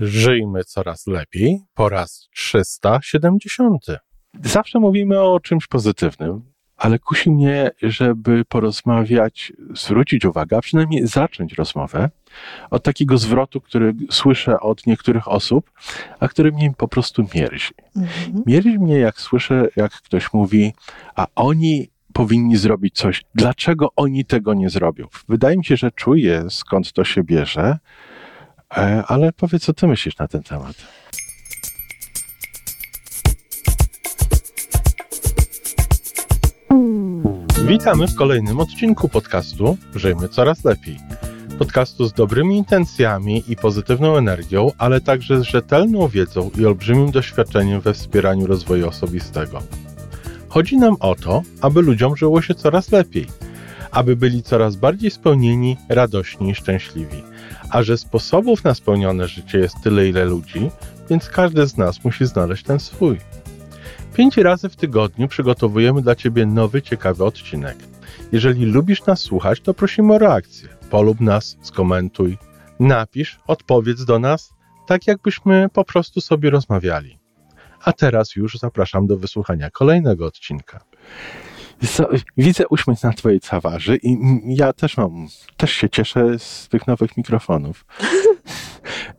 Żyjmy coraz lepiej po raz 370. Zawsze mówimy o czymś pozytywnym, ale kusi mnie, żeby porozmawiać, zwrócić uwagę, a przynajmniej zacząć rozmowę od takiego zwrotu, który słyszę od niektórych osób, a który mnie po prostu mierzi. Mhm. Mierzi mnie, jak słyszę, jak ktoś mówi, a oni powinni zrobić coś. Dlaczego oni tego nie zrobią? Wydaje mi się, że czuję, skąd to się bierze, ale powiedz, co ty myślisz na ten temat. Witamy w kolejnym odcinku podcastu Żyjmy Coraz Lepiej. Podcastu z dobrymi intencjami i pozytywną energią, ale także z rzetelną wiedzą i olbrzymim doświadczeniem we wspieraniu rozwoju osobistego. Chodzi nam o to, aby ludziom żyło się coraz lepiej, aby byli coraz bardziej spełnieni, radośni i szczęśliwi. A że sposobów na spełnione życie jest tyle, ile ludzi, więc każdy z nas musi znaleźć ten swój. Pięć razy w tygodniu przygotowujemy dla Ciebie nowy, ciekawy odcinek. Jeżeli lubisz nas słuchać, to prosimy o reakcję. Polub nas, skomentuj, napisz, odpowiedz do nas, tak jakbyśmy po prostu sobie rozmawiali. A teraz już zapraszam do wysłuchania kolejnego odcinka. Widzę uśmiech na twojej twarzy i ja też mam, też się cieszę z tych nowych mikrofonów.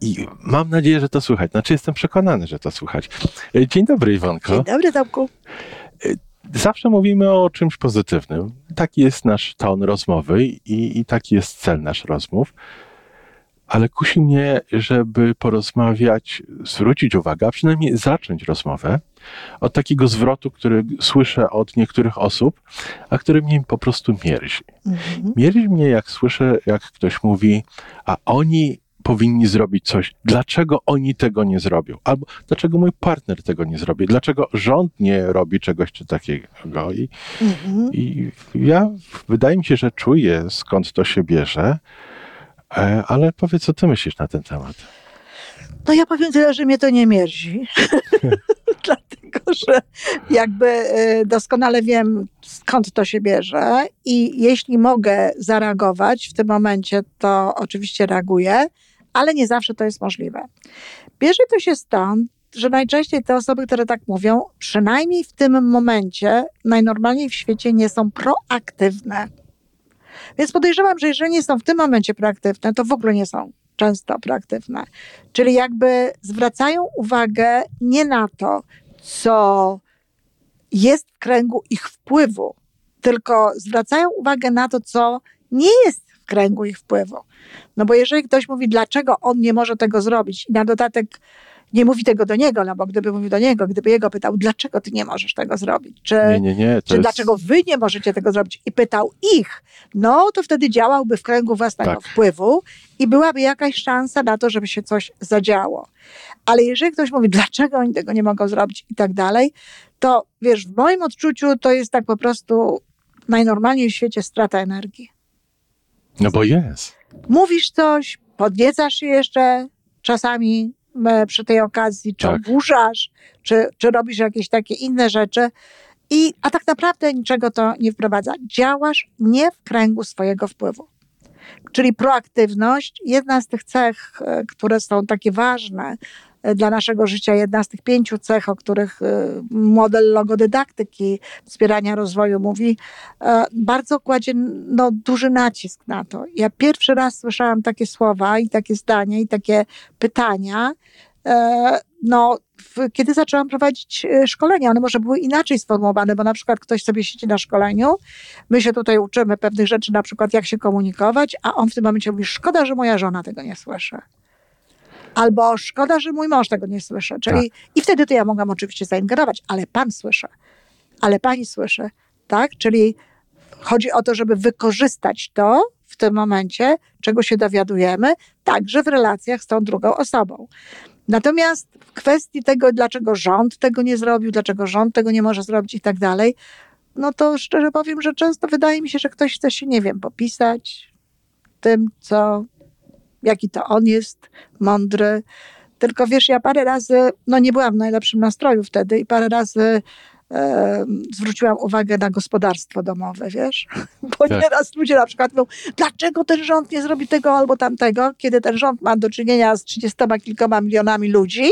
I mam nadzieję, że to słychać. Znaczy jestem przekonany, że to słychać. Dzień dobry Iwonko. Dzień dobry Tomku. Zawsze mówimy o czymś pozytywnym. Taki jest nasz ton rozmowy i, i taki jest cel nasz rozmów ale kusi mnie, żeby porozmawiać, zwrócić uwagę, a przynajmniej zacząć rozmowę od takiego zwrotu, który słyszę od niektórych osób, a który mnie po prostu mierzi. Mhm. Mierzi mnie, jak słyszę, jak ktoś mówi, a oni powinni zrobić coś. Dlaczego oni tego nie zrobią? Albo dlaczego mój partner tego nie zrobi? Dlaczego rząd nie robi czegoś czy takiego? I, mhm. i ja wydaje mi się, że czuję, skąd to się bierze. E, ale powiedz, co ty myślisz na ten temat? No ja powiem tyle, że mnie to nie mierzi. Dlatego, że jakby e, doskonale wiem, skąd to się bierze i jeśli mogę zareagować w tym momencie, to oczywiście reaguję, ale nie zawsze to jest możliwe. Bierze to się stąd, że najczęściej te osoby, które tak mówią, przynajmniej w tym momencie, najnormalniej w świecie nie są proaktywne. Więc podejrzewam, że jeżeli nie są w tym momencie proaktywne, to w ogóle nie są często proaktywne. Czyli jakby zwracają uwagę nie na to, co jest w kręgu ich wpływu, tylko zwracają uwagę na to, co nie jest w kręgu ich wpływu. No bo jeżeli ktoś mówi, dlaczego on nie może tego zrobić, i na dodatek nie mówi tego do niego, no bo gdyby mówił do niego, gdyby jego pytał, dlaczego ty nie możesz tego zrobić, czy, nie, nie, nie, czy jest... dlaczego wy nie możecie tego zrobić i pytał ich, no to wtedy działałby w kręgu własnego tak. wpływu i byłaby jakaś szansa na to, żeby się coś zadziało. Ale jeżeli ktoś mówi, dlaczego oni tego nie mogą zrobić i tak dalej, to wiesz, w moim odczuciu to jest tak po prostu najnormalniej w świecie strata energii. No bo jest. Mówisz coś, podniecasz się jeszcze czasami przy tej okazji, czy tak. oburzasz, czy, czy robisz jakieś takie inne rzeczy. I, a tak naprawdę niczego to nie wprowadza. Działasz nie w kręgu swojego wpływu. Czyli proaktywność, jedna z tych cech, e, które są takie ważne e, dla naszego życia, jedna z tych pięciu cech, o których model logodydaktyki wspierania rozwoju mówi, bardzo kładzie no, duży nacisk na to. Ja pierwszy raz słyszałam takie słowa i takie zdania i takie pytania, E, no, kiedy zaczęłam prowadzić e, szkolenia, one może były inaczej sformułowane, bo na przykład ktoś sobie siedzi na szkoleniu, my się tutaj uczymy pewnych rzeczy, na przykład jak się komunikować, a on w tym momencie mówi, szkoda, że moja żona tego nie słyszy. Albo szkoda, że mój mąż tego nie słyszy. Czyli tak. i wtedy to ja mogłam oczywiście zaingerować, ale pan słyszy. Ale pani słyszy, tak? Czyli chodzi o to, żeby wykorzystać to w tym momencie, czego się dowiadujemy, także w relacjach z tą drugą osobą. Natomiast w kwestii tego, dlaczego rząd tego nie zrobił, dlaczego rząd tego nie może zrobić i tak dalej, no to szczerze powiem, że często wydaje mi się, że ktoś chce się, nie wiem, popisać tym, co, jaki to on jest mądry. Tylko wiesz, ja parę razy, no nie byłam w najlepszym nastroju wtedy i parę razy e, zwróciłam uwagę na gospodarstwo domowe, wiesz? Bo tak. nieraz ludzie na przykład mówią, dlaczego ten rząd nie zrobi tego albo tamtego, kiedy ten rząd ma do czynienia z trzydziestoma kilkoma milionami ludzi,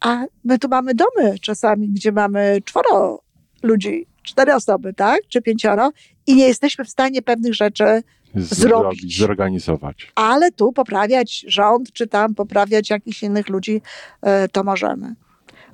a my tu mamy domy czasami, gdzie mamy czworo ludzi, cztery osoby, tak? Czy pięcioro i nie jesteśmy w stanie pewnych rzeczy zrobić. Zorganizować. Ale tu poprawiać rząd, czy tam poprawiać jakichś innych ludzi, e, to możemy.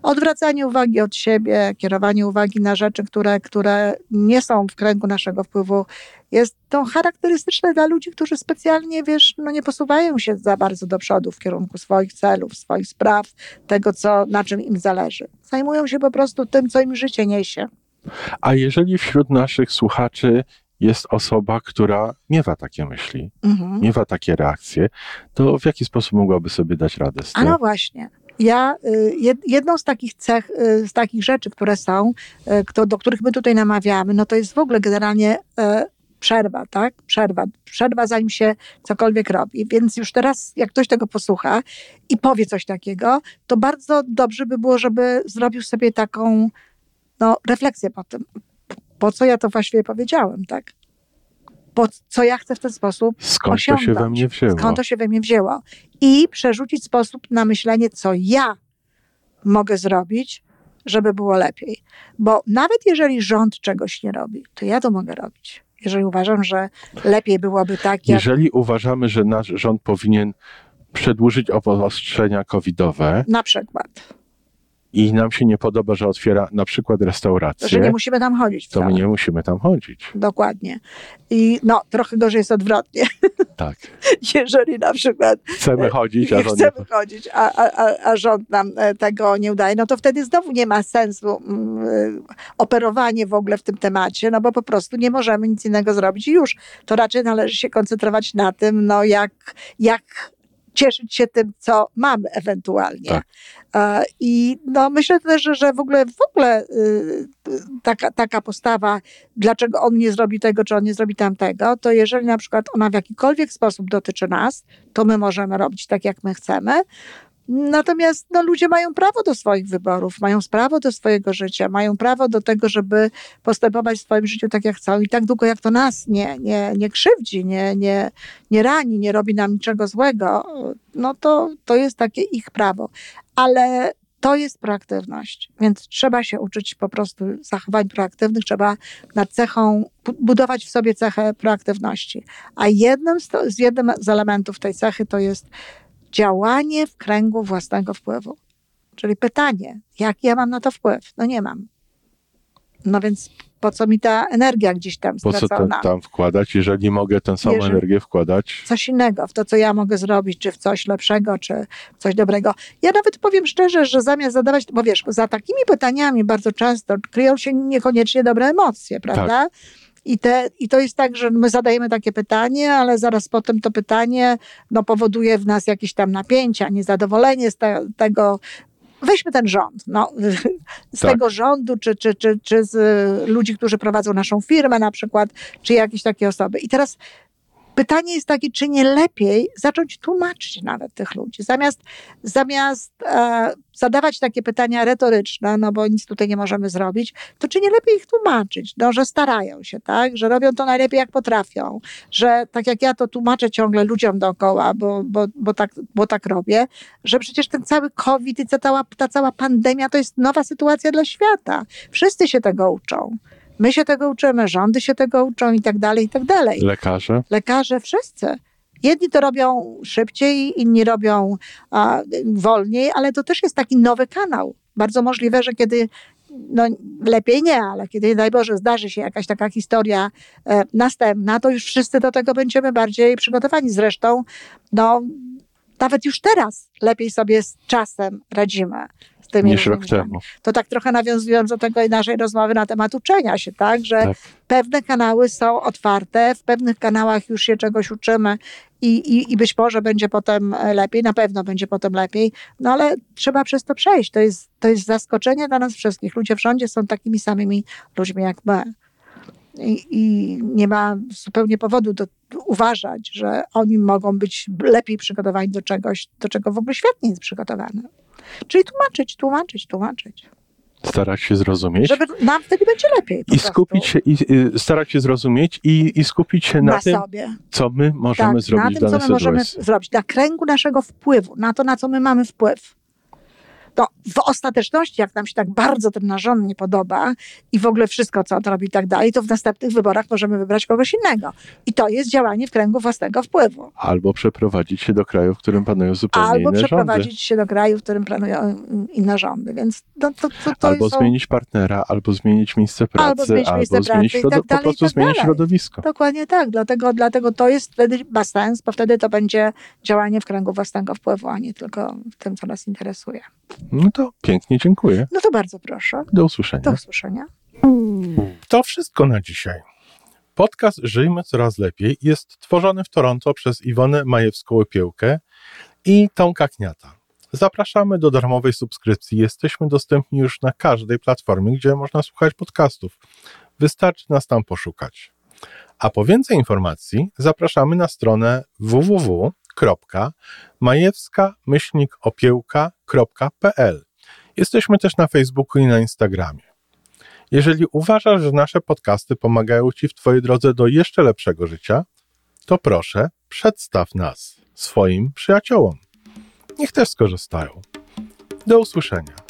Odwracanie uwagi od siebie, kierowanie uwagi na rzeczy, które, które nie są w kręgu naszego wpływu, jest to charakterystyczne dla ludzi, którzy specjalnie, wiesz, no nie posuwają się za bardzo do przodu w kierunku swoich celów, swoich spraw, tego, co, na czym im zależy. Zajmują się po prostu tym, co im życie niesie. A jeżeli wśród naszych słuchaczy jest osoba, która miewa takie myśli, mhm. miewa takie reakcje, to w jaki sposób mogłaby sobie dać radę z tym? A no właśnie. Ja, y, jedną z takich cech, y, z takich rzeczy, które są, y, do których my tutaj namawiamy, no to jest w ogóle generalnie przerwa, tak? Przerwa. Przerwa, zanim się cokolwiek robi. Więc już teraz, jak ktoś tego posłucha i powie coś takiego, to bardzo dobrze by było, żeby zrobił sobie taką no, refleksję po tym. Po co ja to właściwie powiedziałem, tak? Po co ja chcę w ten sposób Skąd osiągnąć? to się we mnie wzięło? Skąd to się we mnie wzięło? I przerzucić sposób na myślenie, co ja mogę zrobić, żeby było lepiej. Bo nawet jeżeli rząd czegoś nie robi, to ja to mogę robić. Jeżeli uważam, że lepiej byłoby tak, jak... Jeżeli uważamy, że nasz rząd powinien przedłużyć obostrzenia covidowe... Na przykład i nam się nie podoba, że otwiera na przykład restaurację. Że nie musimy tam chodzić. To my nie musimy tam chodzić. Dokładnie. I no, trochę gorzej jest odwrotnie. Tak. Jeżeli na przykład chcemy chodzić, a, chcemy nie... chodzić, a, a, a rząd nam e, tego nie udaje, no to wtedy znowu nie ma sensu mm, e, operowanie w ogóle w tym temacie, no bo po prostu nie możemy nic innego zrobić i już. To raczej należy się koncentrować na tym, no jak, jak cieszyć się tym, co mamy ewentualnie. Tak. I no, myślę też, że w ogóle, w ogóle y, taka, taka postawa, dlaczego on nie zrobi tego, czy on nie zrobi tamtego, to jeżeli na przykład ona w jakikolwiek sposób dotyczy nas, to my możemy robić tak, jak my chcemy. Natomiast no, ludzie mają prawo do swoich wyborów, mają prawo do swojego życia, mają prawo do tego, żeby postępować w swoim życiu tak, jak chcą. I tak długo, jak to nas nie, nie, nie krzywdzi, nie, nie, nie rani, nie robi nam niczego złego, no to, to jest takie ich prawo. Ale to jest proaktywność, więc trzeba się uczyć po prostu zachowań proaktywnych, trzeba nad cechą, budować w sobie cechę proaktywności. A jednym z, jednym z elementów tej cechy to jest działanie w kręgu własnego wpływu. Czyli pytanie, jaki ja mam na to wpływ? No nie mam. No więc po co mi ta energia gdzieś tam stracona? Po co ten, tam wkładać, jeżeli mogę tę samą jeżeli energię wkładać? Coś innego, w to, co ja mogę zrobić, czy w coś lepszego, czy w coś dobrego. Ja nawet powiem szczerze, że zamiast zadawać, bo wiesz, za takimi pytaniami bardzo często kryją się niekoniecznie dobre emocje, prawda? Tak. I, te, I to jest tak, że my zadajemy takie pytanie, ale zaraz potem to pytanie no, powoduje w nas jakieś tam napięcia, niezadowolenie z te, tego, weźmy ten rząd, no, z tak. tego rządu, czy, czy, czy, czy z ludzi, którzy prowadzą naszą firmę na przykład, czy jakieś takie osoby. I teraz Pytanie jest takie, czy nie lepiej zacząć tłumaczyć nawet tych ludzi, zamiast, zamiast e, zadawać takie pytania retoryczne, no bo nic tutaj nie możemy zrobić, to czy nie lepiej ich tłumaczyć, no, że starają się, tak, że robią to najlepiej jak potrafią, że tak jak ja to tłumaczę ciągle ludziom dookoła, bo, bo, bo, tak, bo tak robię, że przecież ten cały COVID i ta cała, ta cała pandemia to jest nowa sytuacja dla świata. Wszyscy się tego uczą. My się tego uczymy, rządy się tego uczą i tak dalej, i tak dalej. Lekarze? Lekarze, wszyscy. Jedni to robią szybciej, inni robią a, wolniej, ale to też jest taki nowy kanał. Bardzo możliwe, że kiedy, no lepiej nie, ale kiedy, daj Boże, zdarzy się jakaś taka historia e, następna, to już wszyscy do tego będziemy bardziej przygotowani. Zresztą, no, nawet już teraz lepiej sobie z czasem radzimy tymi niż rok temu. To tak trochę nawiązując do tego naszej rozmowy na temat uczenia się, tak? Że tak. pewne kanały są otwarte, w pewnych kanałach już się czegoś uczymy i, i, i być może będzie potem lepiej, na pewno będzie potem lepiej, no ale trzeba przez to przejść. To jest, to jest zaskoczenie dla nas wszystkich. Ludzie w rządzie są takimi samymi ludźmi jak my. I, i nie ma zupełnie powodu do uważać, że oni mogą być lepiej przygotowani do czegoś, do czego w ogóle świat nie jest przygotowany. Czyli tłumaczyć, tłumaczyć, tłumaczyć. Starać się zrozumieć. Żeby nam wtedy będzie lepiej. I skupić się, i y, starać się zrozumieć i, i skupić się na, na tym, sobie. co my możemy Tak, zrobić na tym, co my możemy zrobić, na kręgu naszego wpływu, na to, na co my mamy wpływ. To w ostateczności, jak nam się tak bardzo ten narząd nie podoba i w ogóle wszystko, co on robi i tak dalej, to w następnych wyborach możemy wybrać kogoś innego. I to jest działanie w kręgu własnego wpływu. Albo przeprowadzić się do kraju, w którym panują zupełnie Albo inne rządy. przeprowadzić się do kraju, w którym planują mm, inne rządy. Więc to, to, to, to Albo są... zmienić partnera, albo zmienić miejsce pracy, Albo zmienić albo pracy środo- tak dalej, po prostu tak zmienić środowisko. Dokładnie tak, dlatego, dlatego to jest wtedy ma sens, bo wtedy to będzie działanie w kręgu własnego wpływu, a nie tylko w tym, co nas interesuje. No to pięknie dziękuję. No to bardzo proszę. Do usłyszenia. Do usłyszenia. To wszystko na dzisiaj. Podcast Żyjmy Coraz Lepiej jest tworzony w Toronto przez Iwonę Majewską-Opiełkę i Tomka Kniata. Zapraszamy do darmowej subskrypcji. Jesteśmy dostępni już na każdej platformie, gdzie można słuchać podcastów. Wystarczy nas tam poszukać. A po więcej informacji zapraszamy na stronę www.majewska-opiełka.pl. Jesteśmy też na Facebooku i na Instagramie. Jeżeli uważasz, że nasze podcasty pomagają Ci w Twojej drodze do jeszcze lepszego życia, to proszę, przedstaw nas swoim przyjaciołom. Niech też skorzystają. Do usłyszenia.